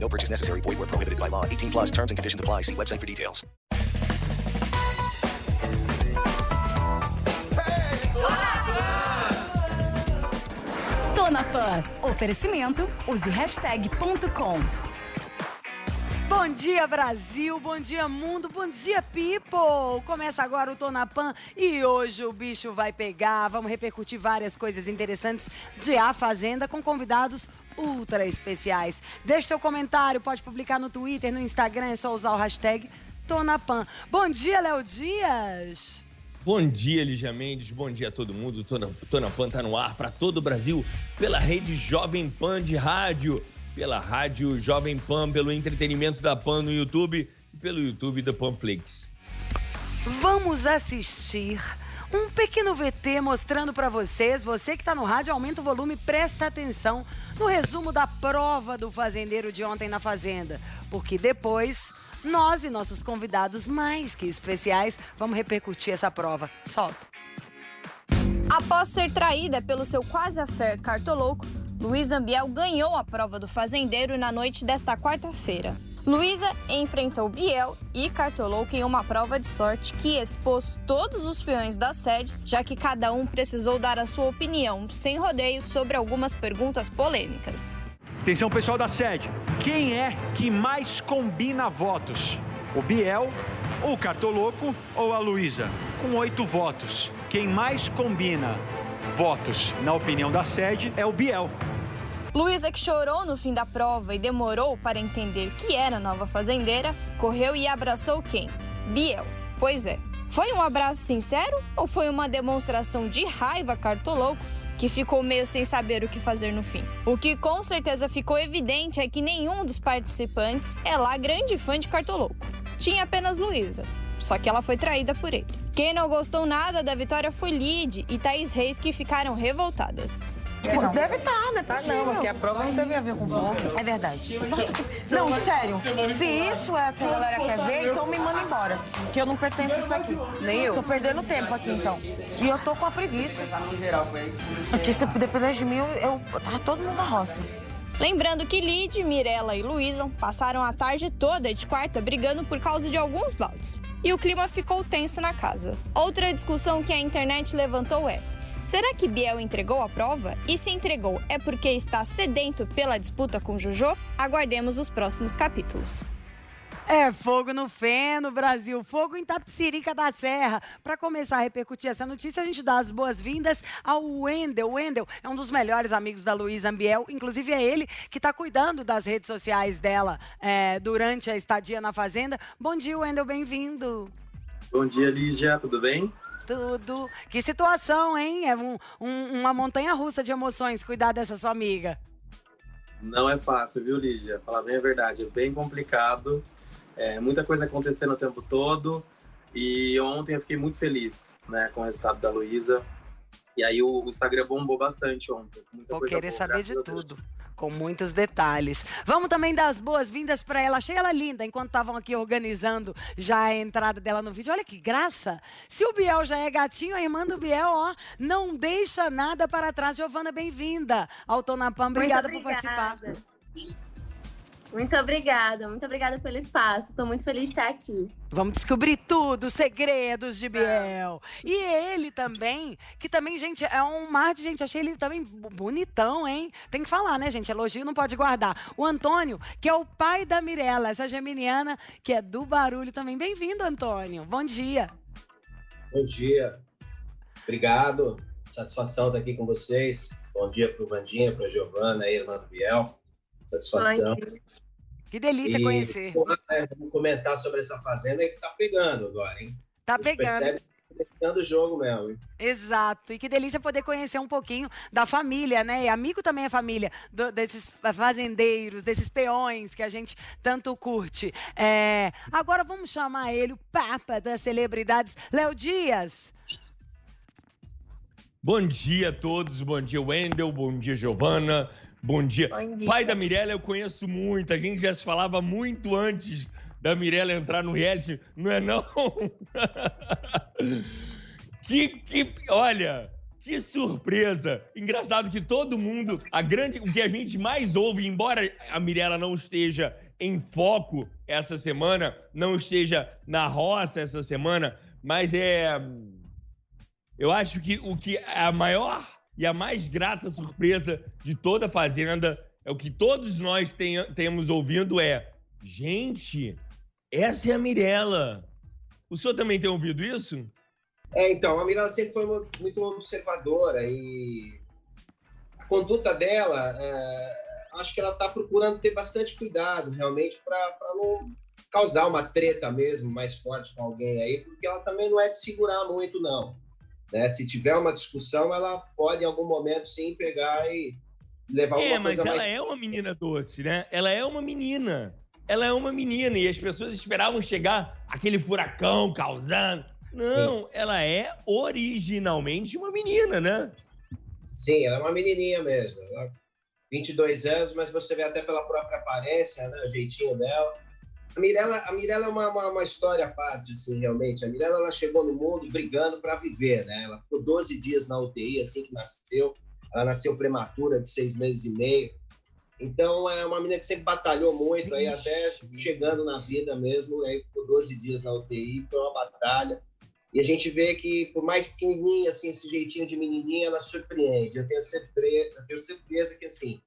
No purchase necessary. Void where prohibited by law. 18 plus terms and conditions apply. See website for details. Tô na Pan. Oferecimento use hashtag ponto com. Bom dia, Brasil. Bom dia, mundo. Bom dia, people. Começa agora o Tô na Pan e hoje o bicho vai pegar. Vamos repercutir várias coisas interessantes de A Fazenda com convidados ultra especiais. Deixe seu comentário, pode publicar no Twitter, no Instagram, é só usar o hashtag Tô na Pan. Bom dia, Léo Dias. Bom dia, Lígia Mendes. Bom dia a todo mundo. Tô na, Tô na Pan tá no ar para todo o Brasil pela rede Jovem Pan de rádio pela rádio Jovem Pan, pelo entretenimento da Pan no YouTube e pelo YouTube da Panflix. Vamos assistir um pequeno VT mostrando para vocês, você que está no rádio, aumenta o volume, presta atenção no resumo da prova do fazendeiro de ontem na Fazenda, porque depois nós e nossos convidados mais que especiais vamos repercutir essa prova. Solta. Após ser traída pelo seu quase affair cartolouco, Luiz Ambiel ganhou a prova do fazendeiro na noite desta quarta-feira. Luísa enfrentou Biel e Cartolouco em uma prova de sorte que expôs todos os peões da sede, já que cada um precisou dar a sua opinião, sem rodeios, sobre algumas perguntas polêmicas. Atenção, pessoal da sede. Quem é que mais combina votos? O Biel, o Cartoloco ou a Luísa? Com oito votos. Quem mais combina votos, na opinião da sede, é o Biel. Luísa, que chorou no fim da prova e demorou para entender que era nova fazendeira, correu e abraçou quem? Biel. Pois é. Foi um abraço sincero ou foi uma demonstração de raiva cartolouco que ficou meio sem saber o que fazer no fim? O que com certeza ficou evidente é que nenhum dos participantes é lá grande fã de cartolouco. Tinha apenas Luísa, só que ela foi traída por ele. Quem não gostou nada da vitória foi Lid e Thaís Reis, que ficaram revoltadas. Não. Deve estar, tá, né? Tá não, porque a prova não teve a ver com voto. É verdade. Não, sério. Se isso é o que a galera quer ver, então me manda embora. Que eu não pertenço a isso aqui. Nem eu. Tô perdendo tempo aqui, então. E eu tô com a preguiça. Porque se dependesse de mim, eu, eu tava todo mundo na roça. Lembrando que Lid, Mirella e Luísa passaram a tarde toda de quarta brigando por causa de alguns baldes. E o clima ficou tenso na casa. Outra discussão que a internet levantou é: será que Biel entregou a prova? E se entregou, é porque está sedento pela disputa com Jojo? Aguardemos os próximos capítulos. É fogo no feno, Brasil, fogo em Tapsirica da Serra. Para começar a repercutir essa notícia, a gente dá as boas-vindas ao Wendel. O Wendel é um dos melhores amigos da Luísa Ambiel, inclusive é ele que está cuidando das redes sociais dela é, durante a estadia na Fazenda. Bom dia, Wendel, bem-vindo. Bom dia, Lígia, tudo bem? Tudo. Que situação, hein? É um, um, uma montanha russa de emoções cuidar dessa sua amiga. Não é fácil, viu, Lígia? Falar bem a verdade, é bem complicado. É, muita coisa acontecendo o tempo todo. E ontem eu fiquei muito feliz né, com o resultado da Luísa. E aí o, Instagram bombou bastante ontem. Vou querer boa, saber de tudo. Com muitos detalhes. Vamos também dar as boas-vindas para ela. Achei ela linda enquanto estavam aqui organizando já a entrada dela no vídeo. Olha que graça. Se o Biel já é gatinho, a irmã do Biel, ó, não deixa nada para trás. Giovana, bem-vinda ao Tonapam. Obrigada, obrigada por participar. Muito obrigada, muito obrigada pelo espaço. Estou muito feliz de estar aqui. Vamos descobrir tudo, segredos de Biel. E ele também, que também, gente, é um mar de gente. Achei ele também bonitão, hein? Tem que falar, né, gente? Elogio não pode guardar. O Antônio, que é o pai da Mirella, essa geminiana, que é do barulho também. Bem-vindo, Antônio. Bom dia. Bom dia. Obrigado. Satisfação estar aqui com vocês. Bom dia para o Vandinha, para a Giovana, irmã do Biel. Satisfação. Oi. Que delícia e, conhecer. Né, vamos comentar sobre essa fazenda que tá pegando agora, hein? Tá pegando. o jogo mesmo. Exato. E que delícia poder conhecer um pouquinho da família, né? E amigo também é família, do, desses fazendeiros, desses peões que a gente tanto curte. É... Agora vamos chamar ele, o Papa das celebridades, Léo Dias. Bom dia a todos, bom dia Wendel, bom dia Giovana, bom dia. bom dia. Pai da Mirella eu conheço muito, a gente já se falava muito antes da Mirella entrar no reality, não é não? que, que, olha, que surpresa! Engraçado que todo mundo, a grande, o que a gente mais ouve, embora a Mirella não esteja em foco essa semana, não esteja na roça essa semana, mas é eu acho que o que é a maior e a mais grata surpresa de toda a Fazenda é o que todos nós tem, temos ouvindo é: gente, essa é a Mirella. O senhor também tem ouvido isso? É, então, a Mirella sempre foi muito observadora e a conduta dela, é, acho que ela está procurando ter bastante cuidado, realmente, para não causar uma treta mesmo mais forte com alguém aí, porque ela também não é de segurar muito, não. Né? Se tiver uma discussão, ela pode em algum momento sim pegar e levar é, uma coisa mais... É, mas ela é uma menina doce, né? Ela é uma menina. Ela é uma menina e as pessoas esperavam chegar aquele furacão causando. Não, sim. ela é originalmente uma menina, né? Sim, ela é uma menininha mesmo. Ela 22 anos, mas você vê até pela própria aparência, né? O jeitinho dela. A Mirella, a Mirella é uma, uma, uma, história à parte, assim, realmente. A Mirella, ela chegou no mundo brigando para viver, né? Ela ficou 12 dias na UTI, assim que nasceu. Ela nasceu prematura, de seis meses e meio. Então, é uma menina que sempre batalhou muito, aí até chegando na vida mesmo, aí ficou 12 dias na UTI, foi uma batalha. E a gente vê que, por mais pequenininha, assim, esse jeitinho de menininha, ela surpreende. Eu tenho certeza, eu tenho certeza que, assim,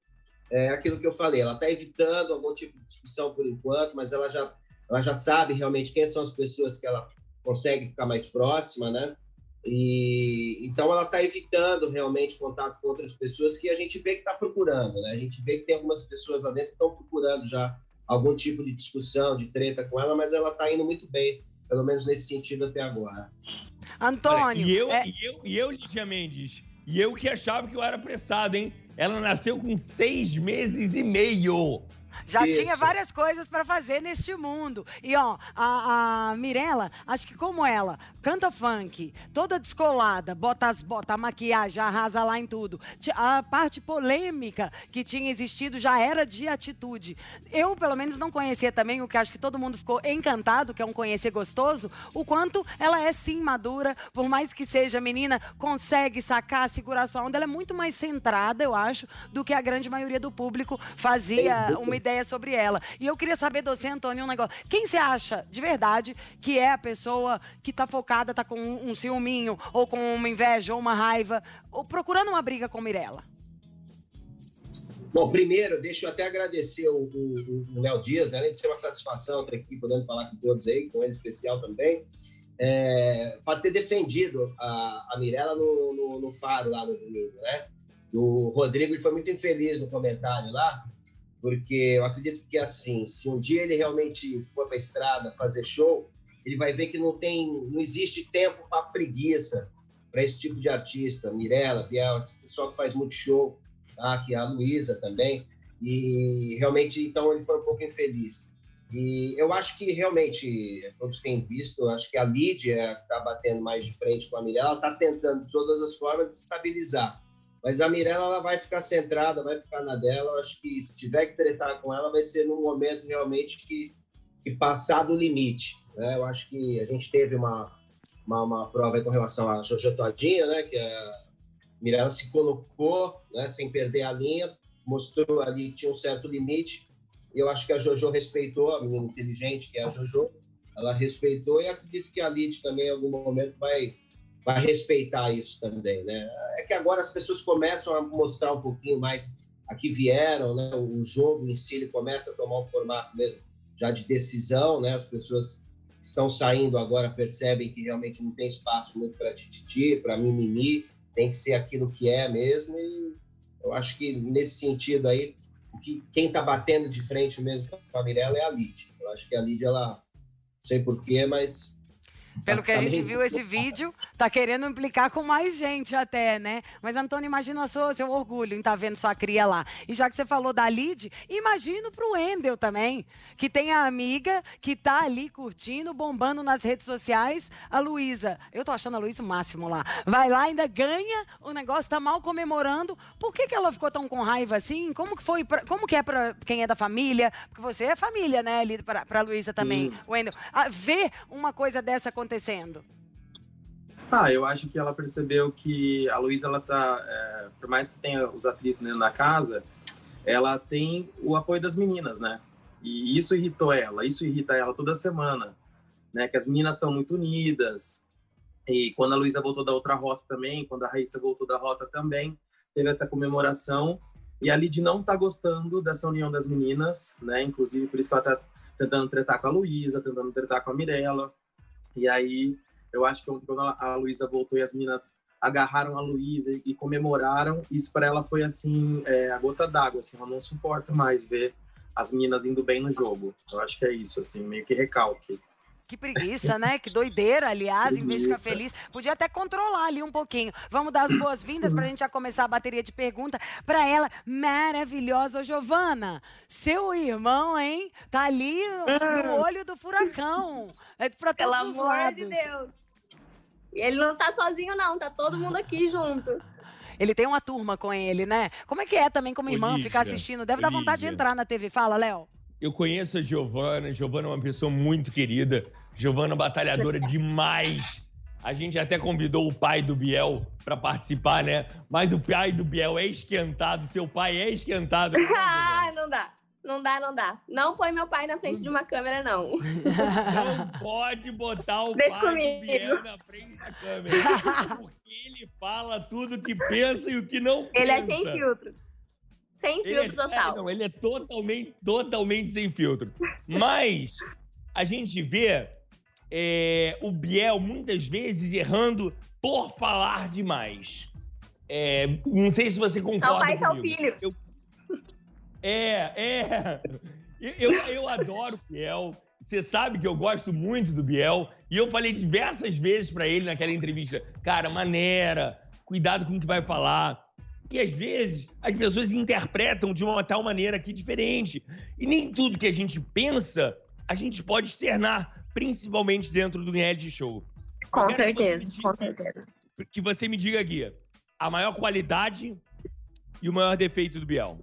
é aquilo que eu falei, ela está evitando algum tipo de discussão por enquanto, mas ela já, ela já sabe realmente quem são as pessoas que ela consegue ficar mais próxima, né? E então ela está evitando realmente contato com outras pessoas que a gente vê que está procurando, né? A gente vê que tem algumas pessoas lá dentro que estão procurando já algum tipo de discussão, de treta com ela, mas ela está indo muito bem, pelo menos nesse sentido até agora. Antônio. Olha, e eu, é... e eu, e eu, Lígia Mendes, e eu que achava que eu era apressado, hein? Ela nasceu com seis meses e meio. Já Isso. tinha várias coisas para fazer neste mundo. E ó, a, a Mirella, acho que como ela canta funk, toda descolada, bota as botas, a maquiagem, arrasa lá em tudo. A parte polêmica que tinha existido já era de atitude. Eu, pelo menos, não conhecia também o que acho que todo mundo ficou encantado, que é um conhecer gostoso, o quanto ela é sim madura, por mais que seja menina, consegue sacar, segurar sua onda. Ela é muito mais centrada, eu acho, do que a grande maioria do público fazia uma ideia ideia sobre ela. E eu queria saber de você, Antônio, um negócio. Quem você acha, de verdade, que é a pessoa que está focada, está com um, um ciúminho, ou com uma inveja, ou uma raiva, ou procurando uma briga com Mirella? Bom, primeiro, deixa eu até agradecer o, o Léo Dias, né? além de ser uma satisfação estar aqui podendo falar com todos aí, com ele especial também, é, para ter defendido a, a Mirella no, no, no, Faro lá no domingo, né? O Rodrigo ele foi muito infeliz no comentário lá, porque eu acredito que assim, se um dia ele realmente for para a estrada fazer show, ele vai ver que não tem, não existe tempo para preguiça para esse tipo de artista, Mirella, Biel, esse pessoal que faz muito show, tá? que é a Luísa também, e realmente então ele foi um pouco infeliz. E eu acho que realmente, todos têm visto, acho que a Lídia está batendo mais de frente com a Mirella, ela está tentando de todas as formas estabilizar mas a Mirella ela vai ficar centrada, vai ficar na dela. Eu acho que se tiver que tretar com ela, vai ser num momento realmente que, que passar do limite. Né? Eu acho que a gente teve uma, uma, uma prova com relação a Jojo Todinha, né? que a Mirella se colocou né? sem perder a linha, mostrou ali que tinha um certo limite. E eu acho que a Jojo respeitou, a menina inteligente que é a Jojo, ela respeitou e acredito que a Lid também em algum momento vai vai respeitar isso também, né? É que agora as pessoas começam a mostrar um pouquinho mais a que vieram, né? O jogo em si ele começa a tomar um formato mesmo já de decisão, né? As pessoas estão saindo agora percebem que realmente não tem espaço muito para tititi, para mimimi, tem que ser aquilo que é mesmo e eu acho que nesse sentido aí que quem está batendo de frente mesmo com a Mirella é a Lid. Eu acho que a Lid ela sei porquê, mas Pelo que a gente viu esse vídeo, tá querendo implicar com mais gente até, né? Mas, Antônio, imagina o seu, orgulho em estar vendo sua cria lá. E já que você falou da Lid, imagino pro Wendel também, que tem a amiga que tá ali curtindo, bombando nas redes sociais, a Luísa. Eu tô achando a Luísa o máximo lá. Vai lá, ainda ganha, o negócio tá mal comemorando. Por que, que ela ficou tão com raiva assim? Como que foi? pra- como que é pra quem é da família? Porque você é família, né, ali pra, pra Luísa também, Sim. Wendel. Ah, ver uma coisa dessa acontecendo. Ah, eu acho que ela percebeu que a Luísa, ela tá, é, por mais que tenha os atrizes dentro da casa, ela tem o apoio das meninas, né? E isso irritou ela, isso irrita ela toda semana, né? Que as meninas são muito unidas. E quando a Luísa voltou da outra roça também, quando a Raíssa voltou da roça também, teve essa comemoração. E a Lid não tá gostando dessa união das meninas, né? Inclusive, por isso que ela tá tentando tretar com a Luísa, tentando tretar com a Mirella. E aí, eu acho que quando a a Luísa voltou e as meninas agarraram a Luísa e comemoraram, isso para ela foi assim, é, a gota d'água, assim, ela não suporta mais ver as meninas indo bem no jogo. Eu acho que é isso, assim, meio que recalque. Que preguiça, né? Que doideira, aliás, em vez de ficar feliz, podia até controlar ali um pouquinho. Vamos dar as boas-vindas para a gente já começar a bateria de pergunta para ela, maravilhosa. Ô, Giovana, seu irmão, hein? Tá ali no olho do furacão. É para Pelo todos os amor lados. de Deus. E ele não tá sozinho, não, tá todo mundo aqui junto. Ele tem uma turma com ele, né? Como é que é também como irmão Lígia, ficar assistindo? Deve ô, dar vontade de entrar na TV. Fala, Léo. Eu conheço a Giovana. Giovana é uma pessoa muito querida. Giovana batalhadora demais. A gente até convidou o pai do Biel para participar, né? Mas o pai do Biel é esquentado, seu pai é esquentado. ah, não dá. Não dá, não dá. Não põe meu pai na frente de uma câmera, não. Não pode botar o Deixa pai comigo. do Biel na frente da câmera. Porque ele fala tudo o que pensa e o que não pensa. Ele é sem filtro. Sem Ele filtro é, total. é, não, ele é totalmente, totalmente sem filtro. Mas a gente vê é, o Biel muitas vezes errando por falar demais. É, não sei se você É concorda pai que é o comigo. filho. Eu- é, é. Eu, eu adoro o Biel. Você sabe que eu gosto muito do Biel. E eu falei diversas vezes pra ele naquela entrevista: cara, maneira, cuidado com o que vai falar. E às vezes as pessoas interpretam de uma tal maneira aqui diferente. E nem tudo que a gente pensa a gente pode externar, principalmente dentro do reality show. Com certeza, diga- com certeza. Que você me diga aqui a maior qualidade e o maior defeito do Biel.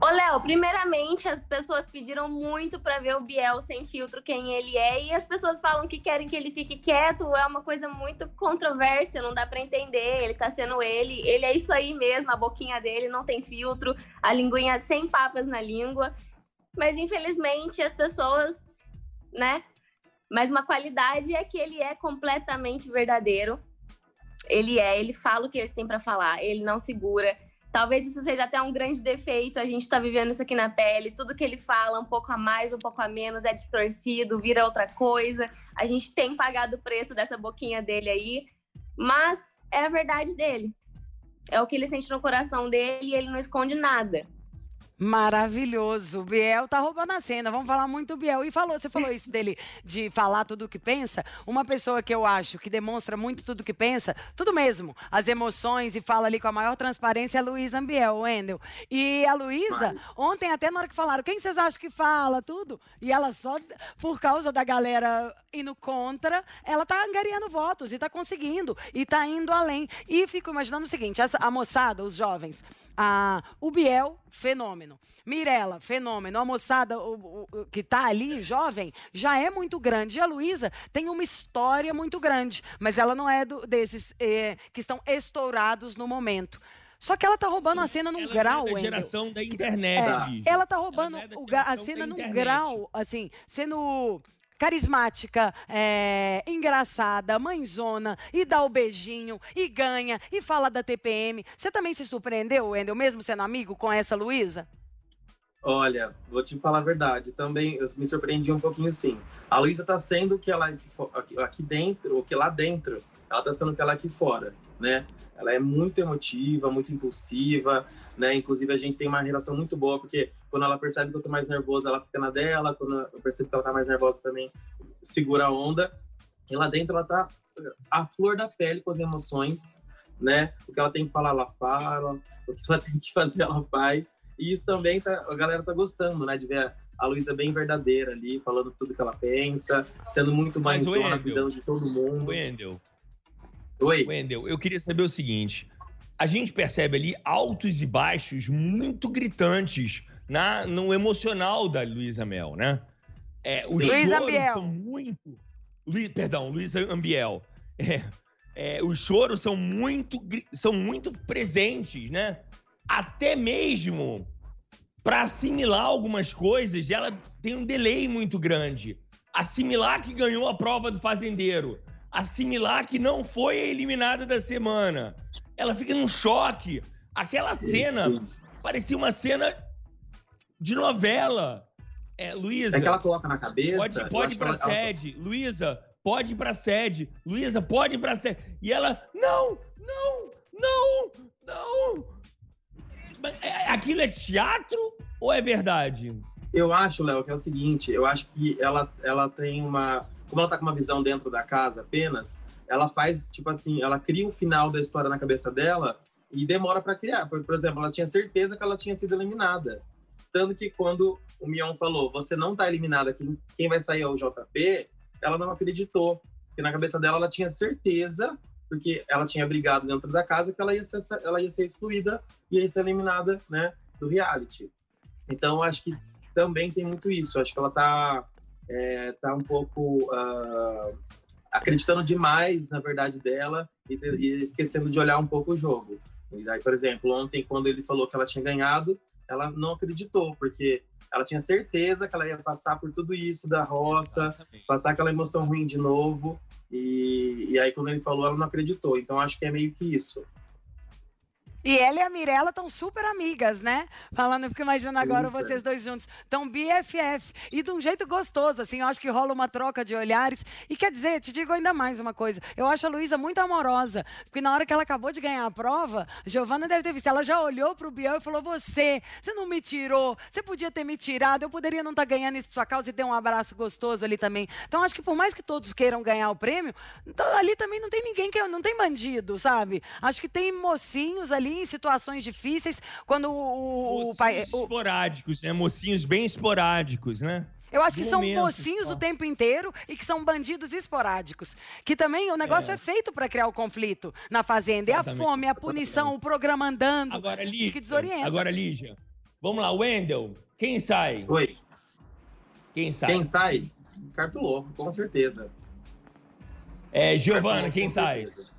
Ô, Léo, primeiramente, as pessoas pediram muito pra ver o Biel sem filtro, quem ele é, e as pessoas falam que querem que ele fique quieto. É uma coisa muito controversa, não dá pra entender. Ele tá sendo ele, ele é isso aí mesmo, a boquinha dele não tem filtro, a linguinha sem papas na língua. Mas, infelizmente, as pessoas, né? Mas uma qualidade é que ele é completamente verdadeiro. Ele é, ele fala o que ele tem pra falar, ele não segura. Talvez isso seja até um grande defeito, a gente tá vivendo isso aqui na pele. Tudo que ele fala, um pouco a mais, um pouco a menos, é distorcido, vira outra coisa. A gente tem pagado o preço dessa boquinha dele aí, mas é a verdade dele. É o que ele sente no coração dele e ele não esconde nada. Maravilhoso. O Biel tá roubando a cena. Vamos falar muito do Biel. E falou, você falou isso dele de falar tudo o que pensa. Uma pessoa que eu acho que demonstra muito tudo o que pensa, tudo mesmo, as emoções e fala ali com a maior transparência é a Luísa Ambiel, Wendel. E a Luísa, ontem até na hora que falaram, quem vocês acham que fala tudo? E ela só por causa da galera indo contra, ela tá angariando votos e tá conseguindo e tá indo além. E fico imaginando o seguinte, essa, a moçada, os jovens, a, o Biel, fenômeno. Mirella, fenômeno. A moçada o- o- que tá ali, jovem, já é muito grande. E a Luísa tem uma história muito grande, mas ela não é do- desses eh, que estão estourados no momento. Só que ela tá roubando a cena num Ela grau, é da Wendel. geração da internet, É, Lígia. ela tá roubando Ela é a cena num grau, assim, sendo carismática, é, engraçada, mãezona, e dá o beijinho, e ganha, e fala da TPM. Você também se surpreendeu, Wendel, mesmo sendo amigo com essa Luísa? Olha, vou te falar a verdade, também eu me surpreendi um pouquinho sim. A Luísa tá sendo que ela é aqui dentro, o que lá dentro, ela tá sendo que ela é aqui fora, né? Ela é muito emotiva, muito impulsiva, né? Inclusive a gente tem uma relação muito boa, porque quando ela percebe que eu tô mais nervosa, ela fica na dela, quando eu percebo que ela tá mais nervosa também, segura a onda. E lá dentro ela tá a flor da pele com as emoções, né? O que ela tem que falar, ela fala. O que ela tem que fazer, ela faz. E isso também tá, a galera tá gostando, né? De ver a Luísa bem verdadeira ali, falando tudo que ela pensa, sendo muito mais zona, cuidando de todo mundo. Wendel. Oi. Wendel, eu queria saber o seguinte. A gente percebe ali altos e baixos muito gritantes na, no emocional da Luísa Mel, né? É, os Luísa choros Ambiel. são muito. Lu, perdão, Luísa Ambiel. É, é, os choros são muito, são muito presentes, né? Até mesmo para assimilar algumas coisas, ela tem um delay muito grande. Assimilar que ganhou a prova do fazendeiro, assimilar que não foi a eliminada da semana. Ela fica num choque. Aquela cena parecia uma cena de novela. É, Luísa. É que ela coloca na cabeça. Pode, pode ir pra ela- ela- sede. Luísa, pode ir pra sede. Luísa, pode ir pra sede. E ela, não, não, não, não. Mas é- Aquilo é teatro ou é verdade? Eu acho, Léo, que é o seguinte, eu acho que ela, ela tem uma. Como ela tá com uma visão dentro da casa apenas, ela faz, tipo assim, ela cria um final da história na cabeça dela e demora para criar. Por, por exemplo, ela tinha certeza que ela tinha sido eliminada. Tanto que quando o Mion falou, você não tá eliminada, quem, quem vai sair é o JP, ela não acreditou. Porque na cabeça dela ela tinha certeza, porque ela tinha brigado dentro da casa, que ela ia ser, ela ia ser excluída e ia ser eliminada, né, do reality. Então, acho que também tem muito isso. Acho que ela tá, é, tá um pouco ah, acreditando demais na verdade dela e, e esquecendo de olhar um pouco o jogo. E daí, por exemplo, ontem, quando ele falou que ela tinha ganhado, ela não acreditou, porque ela tinha certeza que ela ia passar por tudo isso da roça, passar aquela emoção ruim de novo. E, e aí, quando ele falou, ela não acreditou. Então, acho que é meio que isso. E ela e a Mirella estão super amigas, né? Falando, eu fico imaginando agora vocês dois juntos. Estão BFF. E de um jeito gostoso, assim. Eu acho que rola uma troca de olhares. E quer dizer, te digo ainda mais uma coisa. Eu acho a Luísa muito amorosa. Porque na hora que ela acabou de ganhar a prova, Giovana deve ter visto. Ela já olhou pro Biel e falou: Você, você não me tirou. Você podia ter me tirado. Eu poderia não estar ganhando isso por sua causa e ter um abraço gostoso ali também. Então, acho que por mais que todos queiram ganhar o prêmio, então, ali também não tem ninguém que. Não tem bandido, sabe? Acho que tem mocinhos ali em situações difíceis. Quando o, o, pai. Mocinhos o- esporádicos, né? Mocinhos bem esporádicos, né? eu acho que são mocinhos o tempo inteiro e que são bandidos esporádicos. Que também o negócio é, É. feito para criar o conflito na fazenda. É a fome, é a punição, o programa andando. Agora, Lígia. que desorienta. Agora, Lígia. Vamos lá, Wendel. Quem sai? Oi. Quem sai? Quem sai? Carto louco, com certeza. É, Giovana, quem sai? certeza.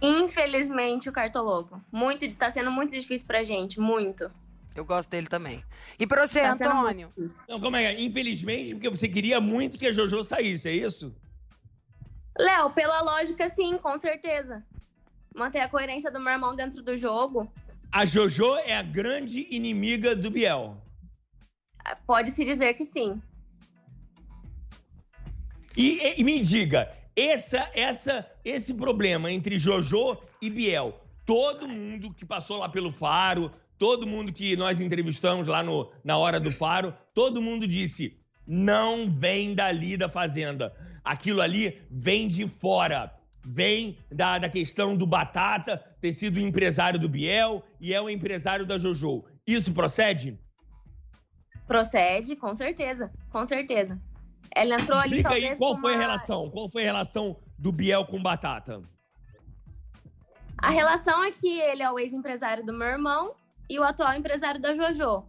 Infelizmente, o Cartoloco. Muito, tá sendo muito difícil pra gente, muito. Eu gosto dele também. E pra você, Tá Antônio? Não, como é? Infelizmente, porque você queria muito que a Jojo saísse, é isso? Léo, pela lógica, sim, com certeza. Manter a coerência do meu irmão dentro do jogo, A Jojo é a grande inimiga do Biel. pode-se dizer que sim. E- e me diga, essa, essa, esse problema entre Jojo e Biel, todo mundo que passou lá pelo Faro, todo mundo que nós entrevistamos lá no, na hora do Faro, todo mundo disse: não vem dali da fazenda. Aquilo ali vem de fora. Vem da, da questão do Batata ter sido empresário do Biel e é o empresário da Jojo. Isso procede? Procede, com certeza, com certeza. Ela entrou ali, Explica aí qual com foi a uma- relação. Qual foi a relação do Biel com Batata? A relação é que ele é o ex-empresário do meu irmão e o atual empresário da Jojo.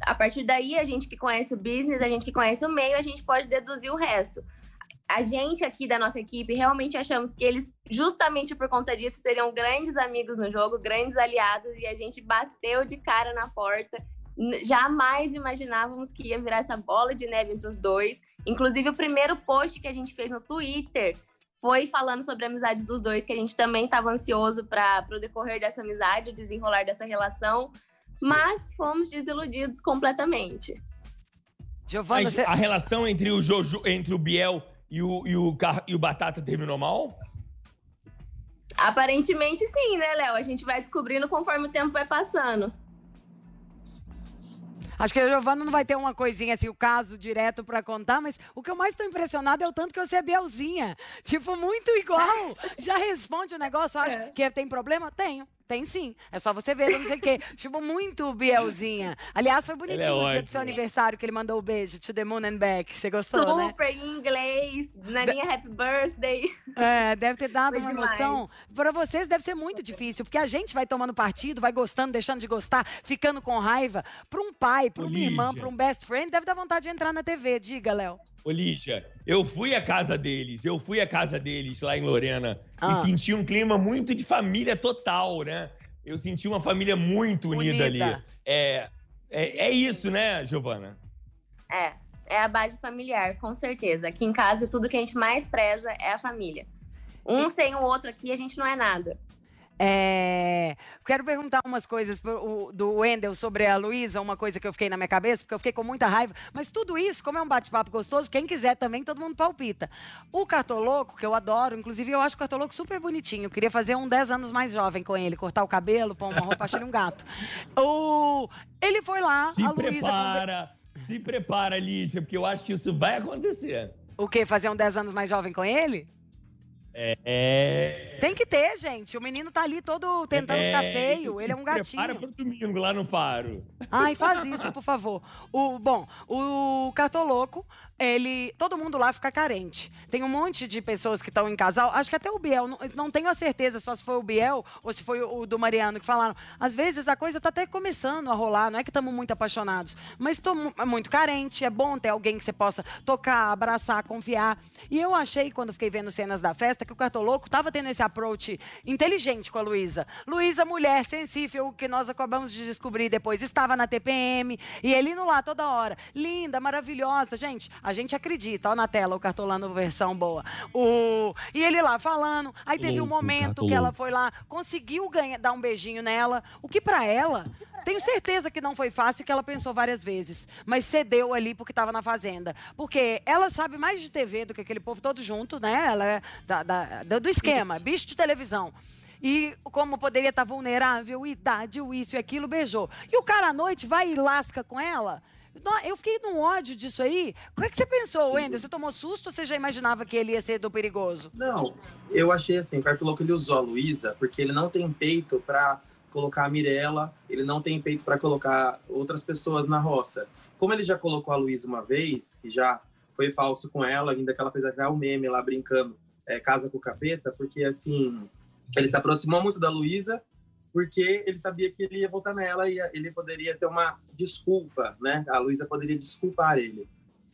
A partir daí, a gente que conhece o business, a gente que conhece o meio, a gente pode deduzir o resto. A gente aqui da nossa equipe realmente achamos que eles, justamente por conta disso, seriam grandes amigos no jogo, grandes aliados, e a gente bateu de cara na porta. Jamais imaginávamos que ia virar essa bola de neve entre os dois. Inclusive, o primeiro post que a gente fez no Twitter foi falando sobre a amizade dos dois, que a gente também estava ansioso para o decorrer dessa amizade, o desenrolar dessa relação, mas fomos desiludidos completamente. Giovana, Mas você... a relação entre o Jojo, entre o Biel e o, e o, Car- e o Batata terminou mal? Aparentemente sim, né, Léo? A gente vai descobrindo conforme o tempo vai passando. Acho que a Giovana não vai ter uma coisinha assim, o caso direto pra contar, mas o que eu mais tô impressionada é o tanto que você é Bielzinha. Tipo, muito igual. Já responde o negócio, acha É. que tem problema? Tenho. Tem sim. É só você ver, não sei o quê. Tipo, muito Bielzinha. Aliás, foi bonitinho Ele é o dia do seu aniversário que ele mandou o beijo, to the moon and back. Você gostou, né? Super em inglês, na minha happy birthday. É, deve ter dado Foi uma demais. emoção. Para vocês deve ser muito difícil, porque a gente vai tomando partido, vai gostando, deixando de gostar, ficando com raiva. Para um pai, para uma irmã, Lígia. para um best friend, deve dar vontade de entrar na TV. Diga, Léo. Ô, Lígia, eu fui à casa deles, eu fui à casa deles lá em Lorena Ah. e senti um clima muito de família total, né? Eu senti uma família muito unida, Unida. ali. É, é, é isso, né, Giovana? É, é a base familiar, com certeza. Aqui em casa, tudo que a gente mais preza é a família. Um sem o outro aqui, a gente não é nada. É, Quero perguntar umas coisas pro- o- do Wendel sobre a Luísa, uma coisa que eu fiquei na minha cabeça, porque eu fiquei com muita raiva. Mas tudo isso, como é um bate-papo gostoso, quem quiser também, todo mundo palpita. O Cartoloco, que eu adoro, inclusive eu acho o Cartoloco super bonitinho. Eu queria fazer um 10 anos mais jovem com ele, cortar o cabelo, pôr uma roupa, achar um gato. O... Ele foi lá, Se a Luísa. prepara, se prepara, Lígia, porque eu acho que isso vai acontecer. O quê? Fazer um 10 anos mais jovem com ele? É. Tem que ter, gente. O menino tá ali todo tentando ficar feio. Ele é um gatinho. Prepara pro domingo lá no Faro. Ai, faz isso, por favor. O, bom, o Cartoloco, ele. Todo mundo lá fica carente. Tem um monte de pessoas que estão em casal. Acho que até o Biel, não, não tenho a certeza só se foi o Biel ou se foi o, do Mariano que falaram. Às vezes a coisa tá até começando a rolar, não é que estamos muito apaixonados, mas estou muito carente. É bom ter alguém que você possa tocar, abraçar, confiar. E eu achei, quando fiquei vendo cenas da festa, que o Cartoloco tava tendo esse approach inteligente com a Luísa. Luísa, mulher sensível, que nós acabamos de descobrir depois, estava na TPM, e ele indo lá toda hora. Linda, maravilhosa. Gente, a gente acredita. Ó na tela o Cartolano versão boa. O... E ele lá falando. Aí teve um momento que ela foi lá, conseguiu ganhar, dar um beijinho nela. O que pra ela, tenho certeza que não foi fácil, que ela pensou várias vezes. Mas cedeu ali porque estava na fazenda. Porque ela sabe mais de TV do que aquele povo todo junto, né? Ela é da- da- da- do esquema, bicho de televisão. E como poderia estar vulnerável, idade, o isso e aquilo, beijou. E o cara à noite vai e lasca com ela. Eu fiquei num ódio disso aí. O que, é que você pensou, Wendel? Você tomou susto ou você já imaginava que ele ia ser do perigoso? Não, eu achei assim, o Cartoloco ele usou a Luísa porque ele não tem peito pra colocar a Mirella, ele não tem peito pra colocar outras pessoas na roça. Como ele já colocou a Luísa uma vez, que já foi falso com ela, ainda que ela fez até o meme lá brincando, é, casa com o capeta, porque assim, ele se aproximou muito da Luísa porque ele sabia que ele ia voltar nela e ele poderia ter uma desculpa, né? A Luísa poderia desculpar ele.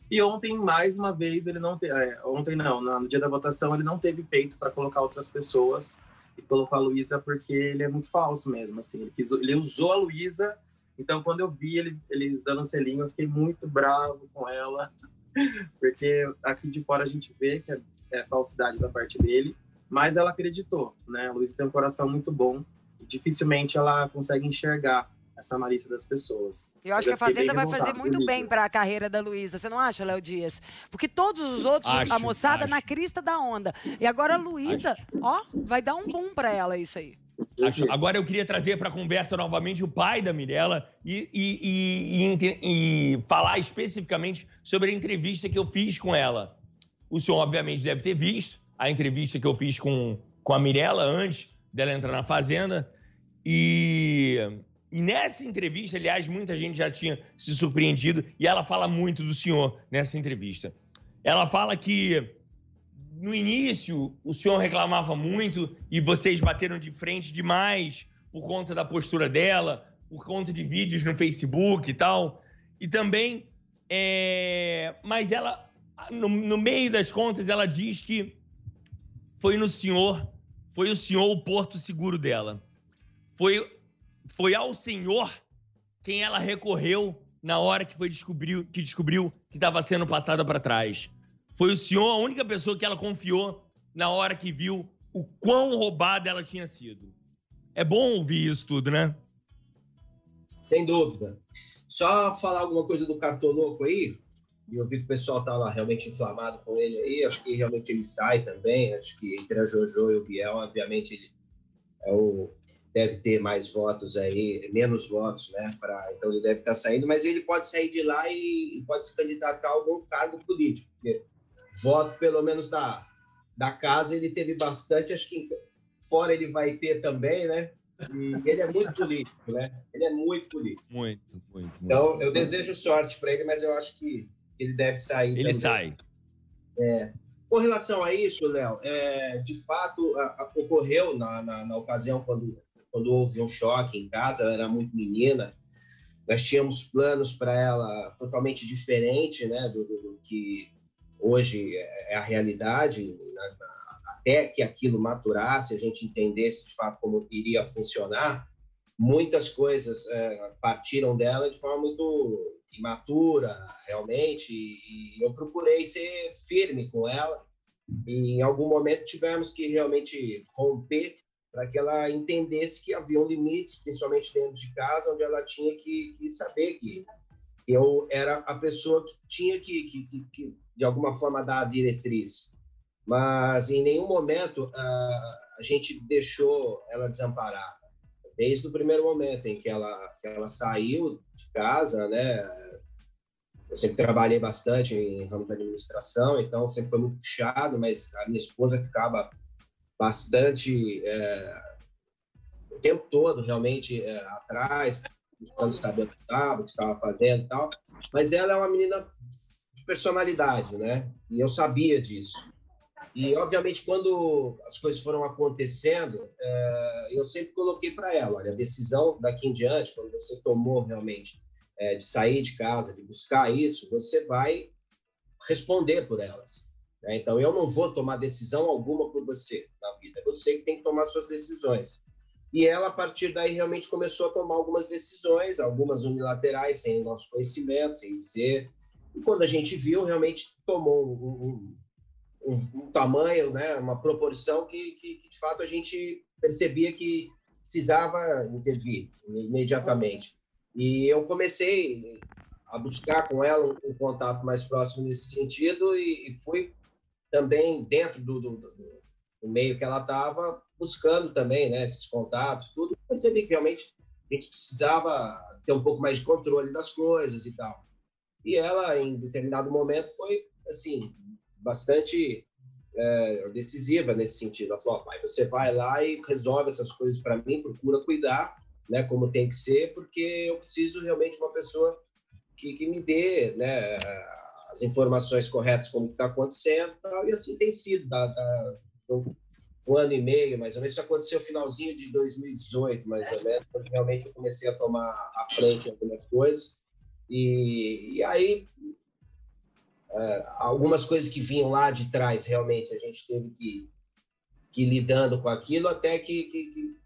E ontem, mais uma vez, ele não teve. ontem não, no dia da votação, ele não teve peito para colocar outras pessoas e colocou a Luísa porque ele é muito falso mesmo. Assim, ele, quis- ele usou a Luísa. Então, quando eu vi ele, eles dando selinho, eu fiquei muito bravo com ela, porque aqui de fora a gente vê que é, é falsidade da parte dele, mas ela acreditou, né? A Luísa tem um coração muito bom e dificilmente ela consegue enxergar essa malícia das pessoas. Eu acho que a Fazenda vai fazer muito bem para a carreira da Luísa. Você não acha, Léo Dias? Porque todos os outros, Acho, a moçada acho. na crista da onda. E agora a Luísa, ó, vai dar um boom para ela isso aí. Acho- Agora eu queria trazer para a conversa novamente o pai da Mirella e, e- e- e e falar especificamente sobre a entrevista que eu fiz com ela. O senhor, obviamente, deve ter visto a entrevista que eu fiz com, com a Mirella antes dela entrar na Fazenda. E, e nessa entrevista, aliás, muita gente já tinha se surpreendido e ela fala muito do senhor nessa entrevista. Ela fala que no início o senhor reclamava muito e vocês bateram de frente demais por conta da postura dela, por conta de vídeos no Facebook e tal. E também, é, mas ela, no, no meio das contas, ela diz que foi no senhor, foi o senhor o porto seguro dela. Foi, foi ao senhor quem ela recorreu na hora que foi descobriu que descobriu que estava sendo passada para trás. Foi o senhor a única pessoa que ela confiou na hora que viu o quão roubada ela tinha sido. É bom ouvir isso tudo, né? Sem dúvida. Só falar alguma coisa do Cartoloco aí, e eu vi que o pessoal tá lá realmente inflamado com ele aí, acho que realmente ele sai também, acho que entre a Jojo e o Biel, obviamente, ele é o, deve ter mais votos aí, menos votos, né? Pra, então ele deve estar saindo, mas ele pode sair de lá e, e pode se candidatar a algum cargo político, porque voto, pelo menos da, da casa, ele teve bastante, acho que fora ele vai ter também, né? E ele é muito político, né? Ele é muito político. Muito, muito. Então, muito. eu desejo sorte para ele, mas eu acho que ele deve sair. Ele também. sai. É. Com relação a isso, Léo, é, de fato, a, a, ocorreu na, na, na, ocasião quando, quando houve um choque em casa, ela era muito menina, nós tínhamos planos para ela totalmente diferente né, do, do, do, que hoje é a realidade, na, até que aquilo maturasse, a gente entendesse de fato como iria funcionar, muitas coisas é, partiram dela de forma muito imatura, realmente, e eu procurei ser firme com ela. E em algum momento tivemos que realmente romper para que ela entendesse que haviam limites, principalmente dentro de casa, onde ela tinha que, que saber que eu era a pessoa que tinha que, que, que, de alguma forma, dar a diretriz. Mas em nenhum momento uh, a gente deixou ela desamparada desde o primeiro momento em que ela, que ela saiu de casa, né? Eu sempre trabalhei bastante em ramo de administração, então sempre foi muito puxado, mas a minha esposa ficava bastante é, o tempo todo realmente é, atrás, buscando saber o que estava, o que estava fazendo e tal. Mas ela é uma menina de personalidade, né? E eu sabia disso. E, obviamente, quando as coisas foram acontecendo, é, eu sempre coloquei para ela: olha, a decisão daqui em diante, quando você tomou realmente é, de sair de casa, de buscar isso, você vai responder por elas. Né? Então, eu não vou tomar decisão alguma por você na vida. É você que tem que tomar suas decisões. E ela, a partir daí, realmente começou a tomar algumas decisões, algumas unilaterais, sem nosso conhecimento, sem dizer. E quando a gente viu, realmente tomou um, um um, um, tamanho, né, uma proporção que, que, que, de fato, a gente percebia que precisava intervir imediatamente. E eu comecei a buscar com ela um, um contato mais próximo nesse sentido e, e fui também dentro do, do, do, do meio que ela estava buscando também, né, esses contatos, tudo. Percebi que realmente a gente precisava ter um pouco mais de controle das coisas e tal. E ela, em determinado momento, foi assim bastante é, decisiva nesse sentido. Ela falou: pai, você vai lá e resolve essas coisas para mim, procura cuidar, né, como tem que ser, porque eu preciso realmente de uma pessoa que, que me dê, né, as informações corretas como está acontecendo, tal, e assim tem sido. Da, da, um, um ano e meio, mais ou menos, isso aconteceu no finalzinho de 2018, mais ou menos, quando realmente eu comecei a tomar a frente em algumas coisas. E, e aí Uh, algumas coisas que vinham lá de trás, realmente, a gente teve que, que ir lidando com aquilo até que, que, que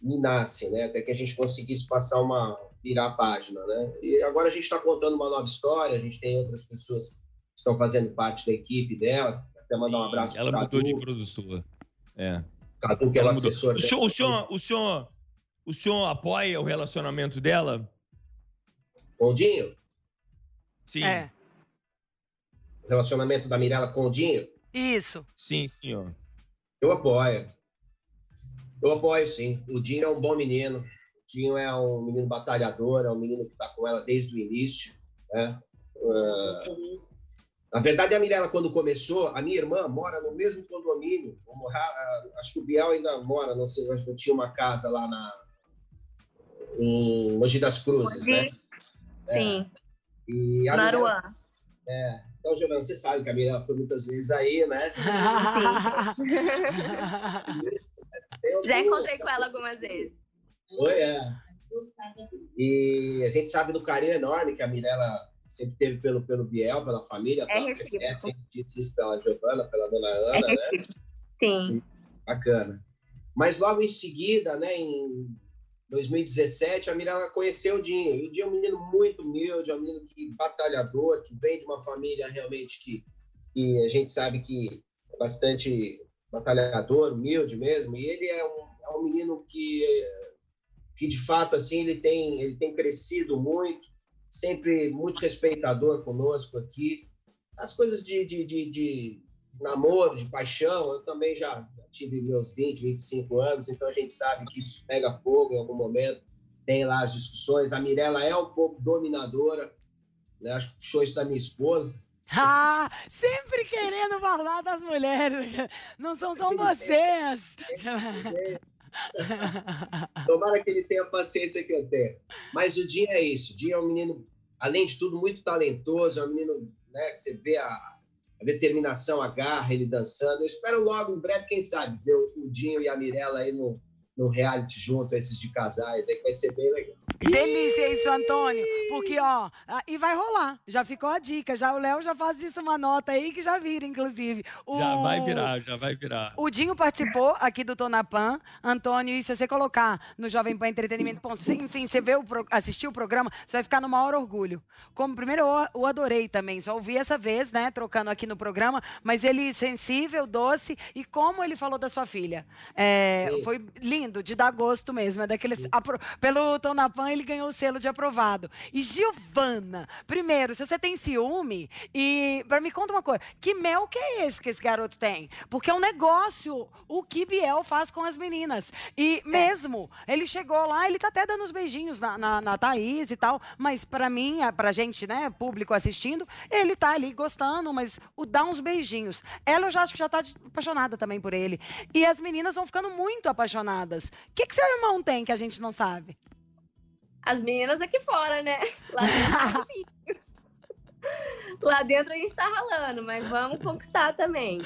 minasse, né? Até que a gente conseguisse passar uma... virar a página, né? E agora a gente está contando uma nova história, a gente tem outras pessoas que estão fazendo parte da equipe dela, até mandar um abraço Ela mudou Cadu. de produtora. É. Cadu, que é o assessor. O senhor, o, senhor, o, senhor, o senhor apoia o relacionamento dela? Bondinho? Sim. É relacionamento da Mirella com o Dinho? Isso. Sim, senhor. Eu apoio. Eu apoio, sim. O Dinho é um bom menino. O Dinho é um menino batalhador, é um menino que está com ela desde o início. Né? Uh, na verdade, a Mirella, quando começou, a minha irmã mora no mesmo condomínio. Morar, acho que o Biel ainda mora, não sei, eu tinha uma casa lá na, em Mogi das Cruzes, Mogi. né? Sim. É. E a. Mirella, é, então, Giovana, você sabe que a Mirella foi muitas vezes aí, né? Já encontrei com ela algumas vezes. Foi, é. E a gente sabe do carinho enorme que a Mirella sempre teve pelo, pelo Biel, pela família. É. É, sempre disse isso pela Giovana, pela dona Ana, É né? Sim. Bacana. Mas logo em seguida, né, em 2017, a Mirella conheceu o Dinho. E o Dinho é um menino muito humilde, é um menino que, batalhador, que vem de uma família realmente que, que a gente sabe que é bastante batalhador, humilde mesmo. E ele é um, é um menino que, que, de fato, assim, ele tem, ele tem crescido muito, sempre muito respeitador conosco aqui. As coisas de, de, de, de namoro, de paixão, eu também já tive meus 20, 25 anos, então a gente sabe que isso pega fogo em algum momento, tem lá as discussões. A Mirella é um pouco dominadora, né? Acho que isso da minha esposa. Ah, sempre querendo falar das mulheres. Não são só vocês. Tomara que ele tenha a paciência que eu tenho. Mas o Dinho é isso. O Dinho é um menino, além de tudo, muito talentoso. É um menino né, que você vê a, a determinação, a garra, ele dançando. Eu espero logo, em breve, quem sabe, ver o Dinho e a Mirella aí no, no reality junto, esses de casais, aí que vai ser bem legal. Delícia isso, Antônio. Porque, ó, e vai rolar. Já ficou a dica. Já o Léo já faz isso uma nota aí que já vira, inclusive. O... Já vai virar, já vai virar. O Dinho participou aqui do Tonapan. Antônio, e se você colocar no Jovem Pan Entretenimento, bom, sim, sim, você vê o pro... assistiu o programa, você vai ficar no maior orgulho. Como primeiro, eu o adorei também. Só ouvi essa vez, né, trocando aqui no programa, mas ele sensível, doce, e como ele falou da sua filha. É, foi lindo, de dar gosto mesmo. É daqueles. Apro... Pelo Tonapan, ele ganhou o selo de aprovado. E Giovana, primeiro, se você tem ciúme, e para me conta uma coisa, que mel que é esse que esse garoto tem? Porque é um negócio o que Biel faz com as meninas. E mesmo, ele chegou lá, ele tá até dando os beijinhos na, na, na Thaís e tal, mas para mim, pra gente, né, público assistindo, ele tá ali gostando, mas o dá uns beijinhos. Ela eu já acho que já tá apaixonada também por ele. E as meninas vão ficando muito apaixonadas. O que, que seu irmão tem que a gente não sabe? As meninas aqui fora, né? Lá dentro, Lá dentro a gente tá ralando, mas vamos conquistar também.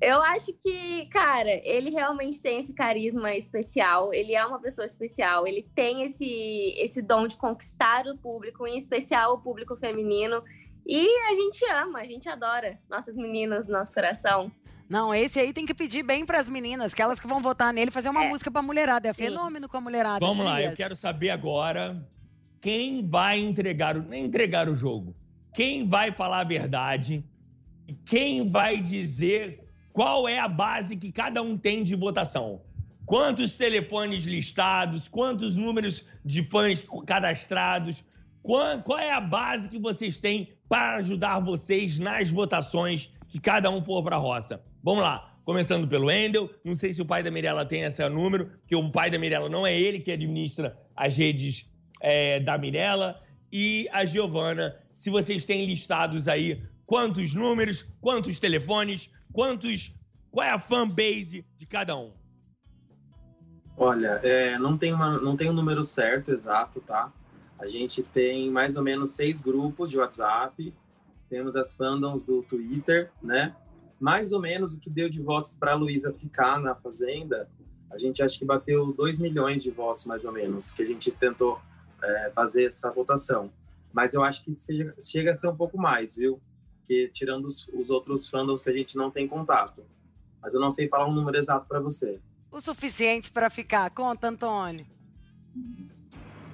Eu acho que, cara, ele realmente tem esse carisma especial. Ele é uma pessoa especial. Ele tem esse, esse dom de conquistar o público, em especial o público feminino. E a gente ama, a gente adora nossas meninas no nosso coração. Não, esse aí tem que pedir bem para as meninas, que elas que vão votar nele, fazer uma é. música para mulherada. É Sim. fenômeno com a mulherada. Vamos Dias. lá, eu quero saber agora quem vai entregar o, entregar o jogo. Quem vai falar a verdade? Quem vai dizer qual é a base que cada um tem de votação? Quantos telefones listados? Quantos números de fãs cadastrados? Qual, qual é a base que vocês têm para ajudar vocês nas votações que cada um for para a roça? Vamos lá. Começando pelo Endel. Não sei se o pai da Mirella tem esse número, porque o pai da Mirella não é ele que administra as redes é, da Mirella. E a Giovana, se vocês têm listados aí quantos números, quantos telefones, quantos. Qual é a fanbase de cada um? Olha, é, não, tem uma, não tem um número certo, exato, tá? A gente tem mais ou menos seis grupos de WhatsApp, temos as fandoms do Twitter, né? Mais ou menos o que deu de votos para a Luísa ficar na Fazenda, a gente acha que bateu 2 milhões de votos, mais ou menos, que a gente tentou é, fazer essa votação. Mas eu acho que chega, chega a ser um pouco mais, viu? Que tirando os, os outros fandoms que a gente não tem contato. Mas eu não sei falar um número exato para você. O suficiente para ficar. Conta, Antônio.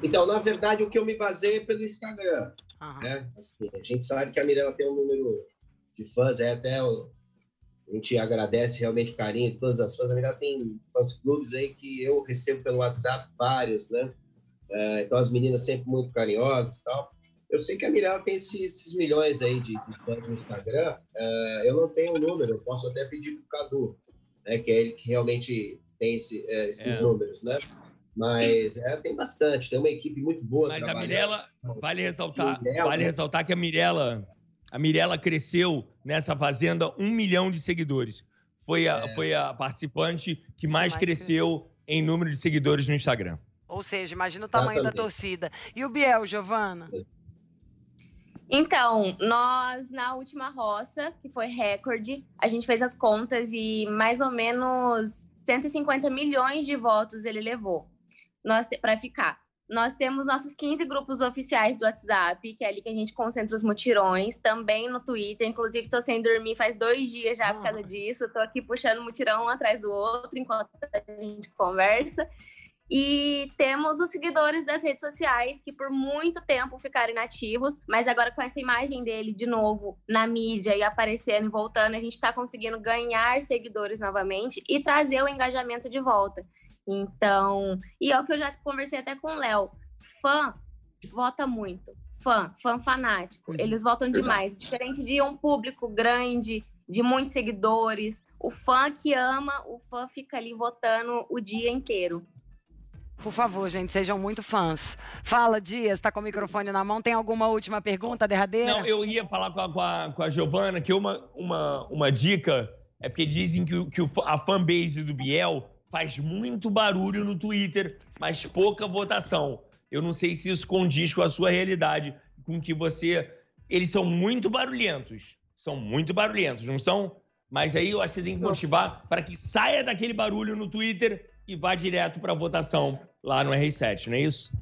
Então, na verdade, o que eu me baseio é pelo Instagram. Uhum. Né? Assim, a gente sabe que a Mirella tem um número de fãs, é até a gente agradece realmente o carinho de todas as fãs. Na verdade, tem fãs clubes aí que eu recebo pelo WhatsApp, vários, né? É, então, as meninas sempre muito carinhosas e tal. Eu sei que a Mirella tem esses, milhões aí de, de, fãs no Instagram. É, eu não tenho o número, eu posso até pedir para o Cadu, né? Que é ele que realmente tem esse, é, esses é. números, né? Mas é, tem bastante, tem uma equipe muito boa. Mas a Mirella, vale ressaltar, vale ressaltar que a Mirella a Mirella cresceu nessa fazenda um milhão de seguidores. Foi a, é. foi a participante que mais, mais cresceu em número de seguidores no Instagram. Ou seja, imagina o tamanho da torcida. E o Biel, Giovana? Então, nós na última roça, que foi recorde, a gente fez as contas e mais ou menos 150 milhões de votos ele levou para ficar. Nós temos nossos 15 grupos oficiais do WhatsApp, que é ali que a gente concentra os mutirões, também no Twitter. Inclusive, estou sem dormir faz dois dias já por causa disso. Estou aqui puxando mutirão um atrás do outro enquanto a gente conversa. E temos os seguidores das redes sociais que por muito tempo ficaram inativos, mas agora com essa imagem dele de novo na mídia e aparecendo e voltando, a gente está conseguindo ganhar seguidores novamente e trazer o engajamento de volta. Então, e é o que eu já conversei até com o Léo. Fã vota muito. Fã, fã fanático. Uhum. Eles votam demais. Diferente de um público grande, de muitos seguidores. o fã que ama, o fã fica ali votando o dia inteiro. Por favor, gente, sejam muito fãs. Fala, Dias, tá com o microfone na mão. Tem alguma última pergunta derradeira? Não, eu ia falar com a, com a, com a Giovana que uma, uma, uma dica é porque dizem que, o- que o, a fanbase do Biel faz muito barulho no Twitter, mas pouca votação. Eu não sei se isso condiz com a sua realidade, com que você. Eles são muito barulhentos. São muito barulhentos, não são? Mas aí eu acho que você tem que motivar para que saia daquele barulho no Twitter e vá direto para a votação lá no R7, não é isso?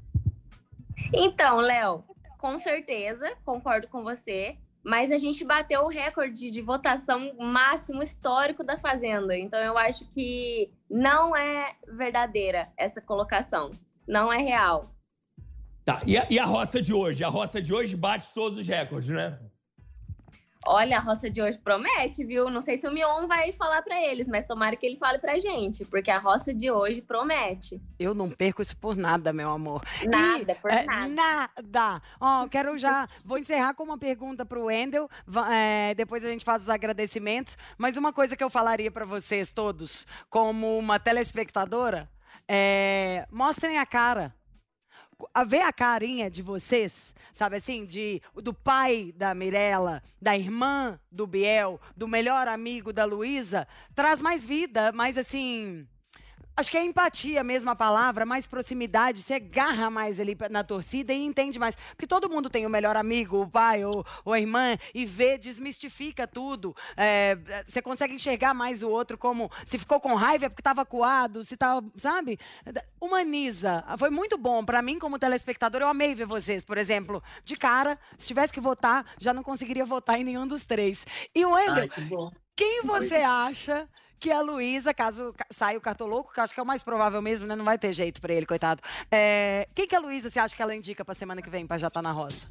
Então, Léo, com certeza, concordo com você. Mas a gente bateu o recorde de votação máximo histórico da Fazenda. Então eu acho que não é verdadeira essa colocação. Não é real. Tá, e a, e a roça de hoje? A roça de hoje bate todos os recordes, né? Olha, a roça de hoje promete, viu? Não sei se o Mion vai falar pra eles, mas tomara que ele fale pra gente, porque a roça de hoje promete. Eu não perco isso por nada, meu amor. Nada, por é, nada. Nada. Ó, quero já. Vou encerrar com uma pergunta pro Wendel. é, depois a gente faz os agradecimentos. Mas uma coisa que eu falaria pra vocês todos, como uma telespectadora, é. Mostrem a cara. Ver a carinha de vocês, sabe assim, de do pai da Mirella, da irmã do Biel, do melhor amigo da Luísa, traz mais vida, mais assim, Acho que é empatia mesmo a palavra, mais proximidade, você agarra mais ali na torcida e entende mais. Porque todo mundo tem o melhor amigo, o pai ou, ou a irmã, e vê, desmistifica tudo. É, você consegue enxergar mais o outro como se ficou com raiva é porque estava coado, se tá, sabe? Humaniza. Foi muito bom. Para mim, como telespectador, eu amei ver vocês. Por exemplo, de cara, se tivesse que votar, já não conseguiria votar em nenhum dos três. E o Wendel, Ai, quem você acha que a Luísa, caso ca- saia o cartoloco, que acho que é o mais provável mesmo, né? Não vai ter jeito pra ele, coitado. É, quem que a Luísa você acha que ela indica pra semana que vem, pra já estar na roça?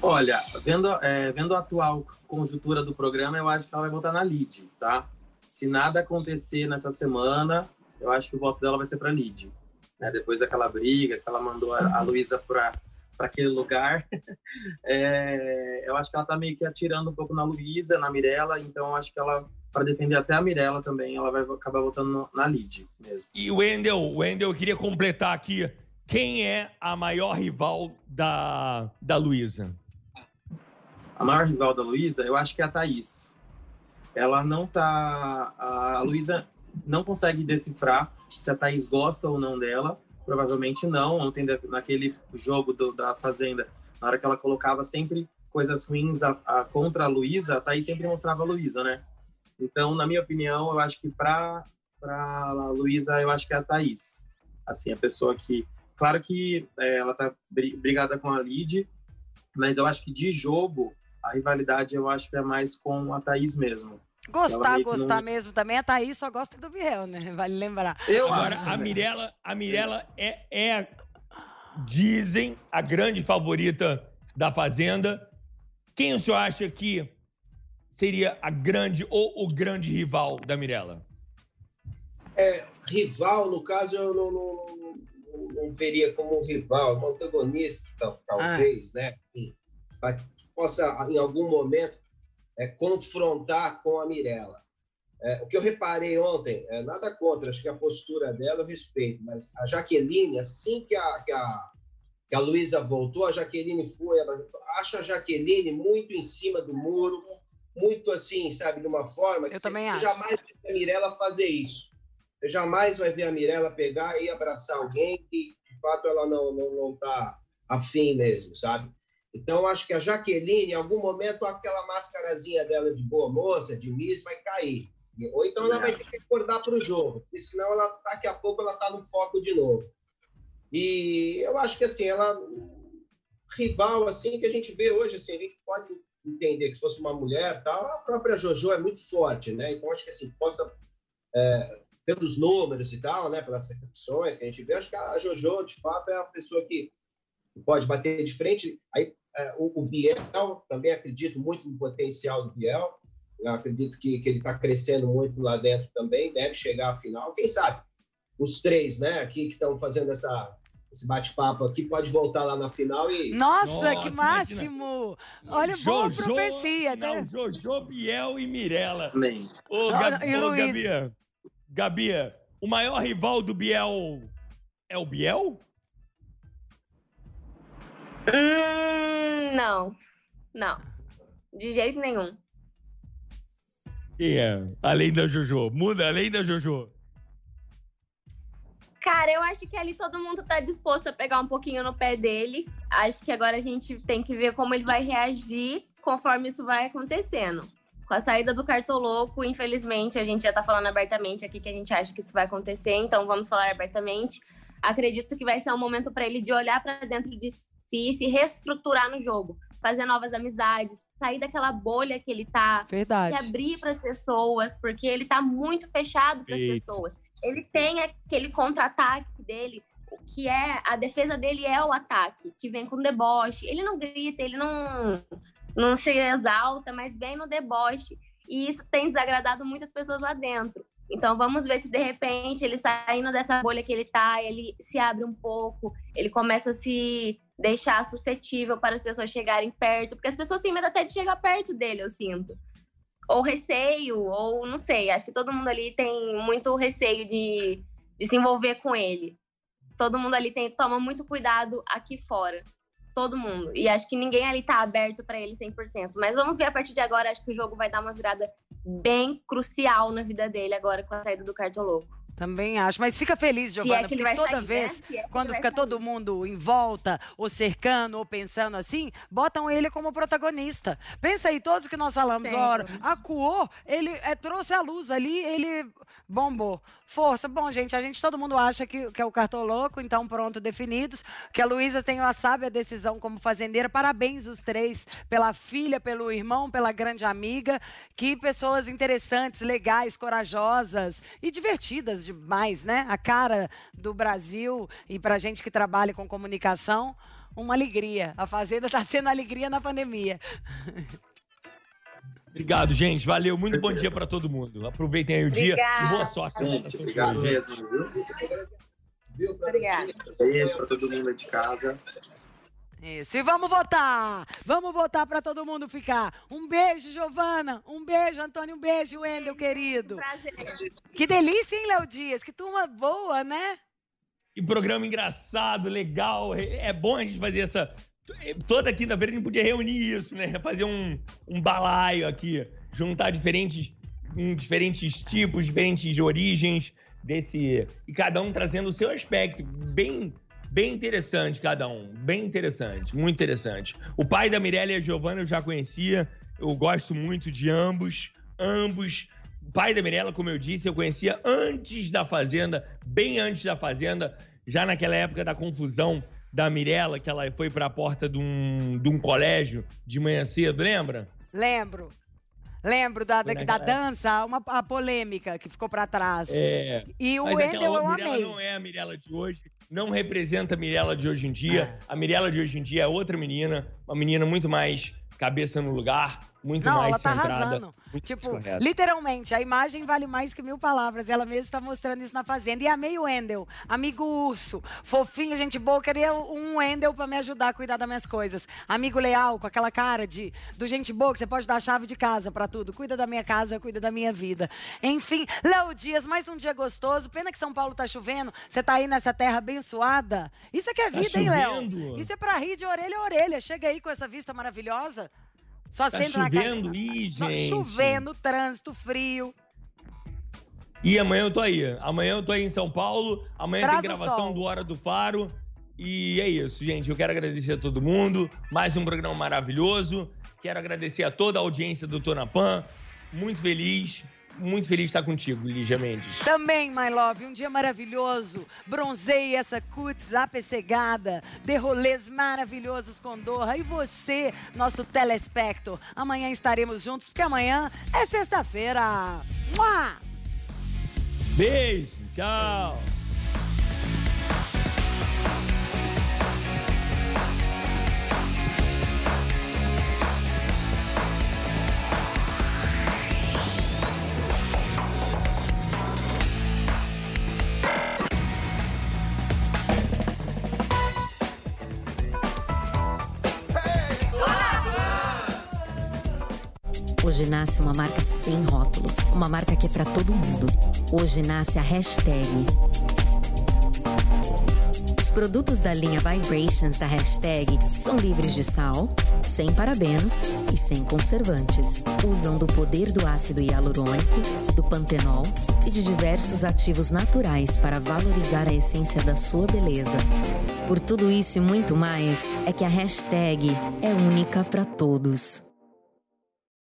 Olha, vendo, é, vendo a atual conjuntura do programa, eu acho que ela vai votar na Lid, tá? Se nada acontecer nessa semana, eu acho que o voto dela vai ser para Lid. Né? Depois daquela briga que ela mandou a, a Luísa para aquele lugar, é, eu acho que ela tá meio que atirando um pouco na Luísa, na Mirella, então acho que ela, para defender até a Mirella também, ela vai acabar votando no- na Lid mesmo. E o Wendel, Wendel, eu queria completar aqui. Quem é a maior rival da, da Luísa? A maior rival da Luísa, eu acho que é a Thaís. Ela não tá. A Luísa não consegue decifrar se a Thaís gosta ou não dela. Provavelmente não. Ontem, naquele jogo do- da Fazenda, na hora que ela colocava sempre coisas ruins a- a- contra a Luísa, a Thaís sempre mostrava a Luísa, né? Então, na minha opinião, eu acho que para para Luísa, eu acho que é a Thaís. Assim, a pessoa que. Claro que é, ela tá bri- brigada com a Lid, mas eu acho que de jogo, a rivalidade eu acho que é mais com a Thaís mesmo. Gostar, gostar não- mesmo também. A Thaís só gosta do Biel, né? Vale lembrar. Agora, a Mirella, a Mirella é, é, dizem, a grande favorita da Fazenda. Quem o senhor acha que seria a grande ou o grande rival da Mirella? É, rival, no caso, eu não, não- não- não veria como um rival, um antagonista, tal- talvez, né? Enfim, pra que possa, em algum momento, é, confrontar com a Mirella. É, o que eu reparei ontem, é, nada contra, acho que a postura dela eu respeito, mas a Jaqueline, assim que a, que a, que a Luísa voltou, a Jaqueline foi, ela- acho a Jaqueline muito em cima do muro, muito assim, sabe, de uma forma que Eu você, também você jamais vai ver a Mirella fazer isso. Você jamais vai ver a Mirella pegar e abraçar alguém que, de fato, ela não, não, não tá afim mesmo, sabe? Então, acho que a Jaqueline, em algum momento, aquela máscarazinha dela de boa moça, de Miss, vai cair. Ou então ela vai ter que acordar para o jogo, porque senão ela, daqui a pouco ela está no foco de novo. E eu acho que, assim, ela... Rival, assim, que a gente vê hoje, assim, a gente pode entender que se fosse uma mulher, tal, a própria JoJo é muito forte, né? Então, acho que, assim, possa... é, pelos números e tal, né, pelas repetições que a gente vê, acho que a JoJo, de fato, é a pessoa que pode bater de frente. Aí, é, o, o Biel, também acredito muito no potencial do Biel. Eu acredito que, que ele está crescendo muito lá dentro também, deve chegar à final. Quem sabe? Os três, né, aqui que estão fazendo essa, esse bate-papo aqui, pode voltar lá na final e. Nossa, Nossa, que imagina. máximo! Olha, boa Jojo, profecia, não, né? Jojo, Biel e Mirella. Amém. Ô, Olha, Gabi, ô? Gabi, Gabi, o maior rival do Biel é o Biel? Hum, não. Não. De jeito nenhum. Quem é? Além da Jojo. Muda, além da Jojo. Cara, eu acho que ali todo mundo tá disposto a pegar um pouquinho no pé dele. Acho que agora a gente tem que ver como ele vai reagir conforme isso vai acontecendo. Com a saída do Cartoloco, infelizmente, a gente já tá falando abertamente aqui que a gente acha que isso vai acontecer, então vamos falar abertamente. Acredito que vai ser um momento para ele de olhar para dentro de si e se reestruturar no jogo, fazer novas amizades, sair daquela bolha que ele tá, Verdade. se abrir para as pessoas, porque ele tá muito fechado para as pessoas. Ele tem aquele contra-ataque dele, o que é a defesa dele é o ataque, que vem com deboche. Ele não grita, ele não não se exalta, mas vem no deboche. E isso tem desagradado muitas pessoas lá dentro. Então vamos ver se de repente ele saindo dessa bolha que ele tá, ele se abre um pouco, ele começa a se deixar suscetível para as pessoas chegarem perto, porque as pessoas têm medo até de chegar perto dele, eu sinto. Ou receio, ou não sei, acho que todo mundo ali tem muito receio de, de se envolver com ele. Todo mundo ali tem, toma muito cuidado aqui fora. Todo mundo. E acho que ninguém ali tá aberto para ele 100%. Mas vamos ver a partir de agora, acho que o jogo vai dar uma virada bem crucial na vida dele agora com a saída do Cartoloco. Também acho. Mas fica feliz, é Giovana, ele porque toda sair, né? vez, Se é quando fica sair. todo mundo em volta, ou cercando, ou pensando assim, botam ele como protagonista. Pensa aí, todos que nós falamos, Sempre. ora, acuou, ele é, trouxe a luz ali, ele bombou. Força. Bom, gente, a gente, todo mundo acha que, que é o cartoloco, então pronto, definidos. Que a Luísa tem a sábia decisão como fazendeira. Parabéns os três, pela filha, pelo irmão, pela grande amiga. Que pessoas interessantes, legais, corajosas e divertidas demais, né? A cara do Brasil e pra gente que trabalha com comunicação, uma alegria. A Fazenda está sendo alegria na pandemia. Obrigado, gente. Valeu. Muito bom dia para todo mundo. Aproveitem aí o dia Obrigada. e boa sorte. Gente, obrigado mesmo, viu? Obrigada. Beijo pra todo mundo aí de casa. Isso, e vamos votar! Vamos votar para todo mundo ficar. Um beijo, Giovana. Um beijo, Antônio. Um beijo, Wendel, querido. Prazer. Que delícia, hein, Léo Dias? Que turma boa, né? Que programa engraçado, legal. É bom a gente fazer essa. Toda quinta-feira a gente podia reunir isso, né? Fazer um, um balaio aqui. Juntar diferentes, um, diferentes tipos, diferentes origens desse. E cada um trazendo o seu aspecto. Bem. Bem interessante, cada um. Bem interessante, muito interessante. O pai da Mirella e a Giovana eu já conhecia. Eu gosto muito de ambos. Ambos. O pai da Mirella, como eu disse, eu conhecia antes da Fazenda, bem antes da Fazenda, já naquela época da confusão da Mirella, que ela foi para a porta de um, de um colégio de manhã cedo, lembra? Lembro. Lembro da, da, da dança, uma, a polêmica que ficou para trás. É. E o Wendel eu Mirella amei. não é a Mirella de hoje, não representa a Mirella de hoje em dia. Ah. A Mirella de hoje em dia é outra menina, uma menina muito mais cabeça no lugar, muito Não, mais ela tá centrada. arrasando. Muito Tipo, literalmente, a imagem vale mais que mil palavras. Ela mesma está mostrando isso na Fazenda. E amei o Wendel, amigo urso, fofinho, gente boa. Queria um Wendel para me ajudar a cuidar das minhas coisas. Amigo leal, com aquela cara de do gente boa, que você pode dar a chave de casa para tudo. Cuida da minha casa, cuida da minha vida. Enfim, Léo Dias, mais um dia gostoso. Pena que São Paulo tá chovendo. Você tá aí nessa terra abençoada. Isso é que é Tá vida, hein, Léo? Isso é pra rir de orelha a orelha. Chega aí com essa vista maravilhosa. Só Tá chovendo? Ih, gente. Chovendo, trânsito, frio. E amanhã eu tô aí. Amanhã eu tô aí em São Paulo. Amanhã Traz tem gravação do Hora do Faro. E é isso, gente. Eu quero agradecer a todo mundo. Mais um programa maravilhoso. Quero agradecer a toda a audiência do Tonapan. Muito feliz. Muito feliz de estar contigo, Lígia Mendes. Também, my love, um dia maravilhoso. Bronzei essa cutis apessegada. Dê rolês maravilhosos com Dorra. E você, nosso telespecto. Amanhã estaremos juntos, porque amanhã é sexta-feira. Beijo. Tchau. Hoje nasce uma marca sem rótulos, uma marca que é para todo mundo. Hoje nasce a hashtag. Os produtos da linha Vibrations da hashtag são livres de sal, sem parabenos e sem conservantes. Usam do poder do ácido hialurônico, do pantenol e de diversos ativos naturais para valorizar a essência da sua beleza. Por tudo isso e muito mais, é que a hashtag é única para todos.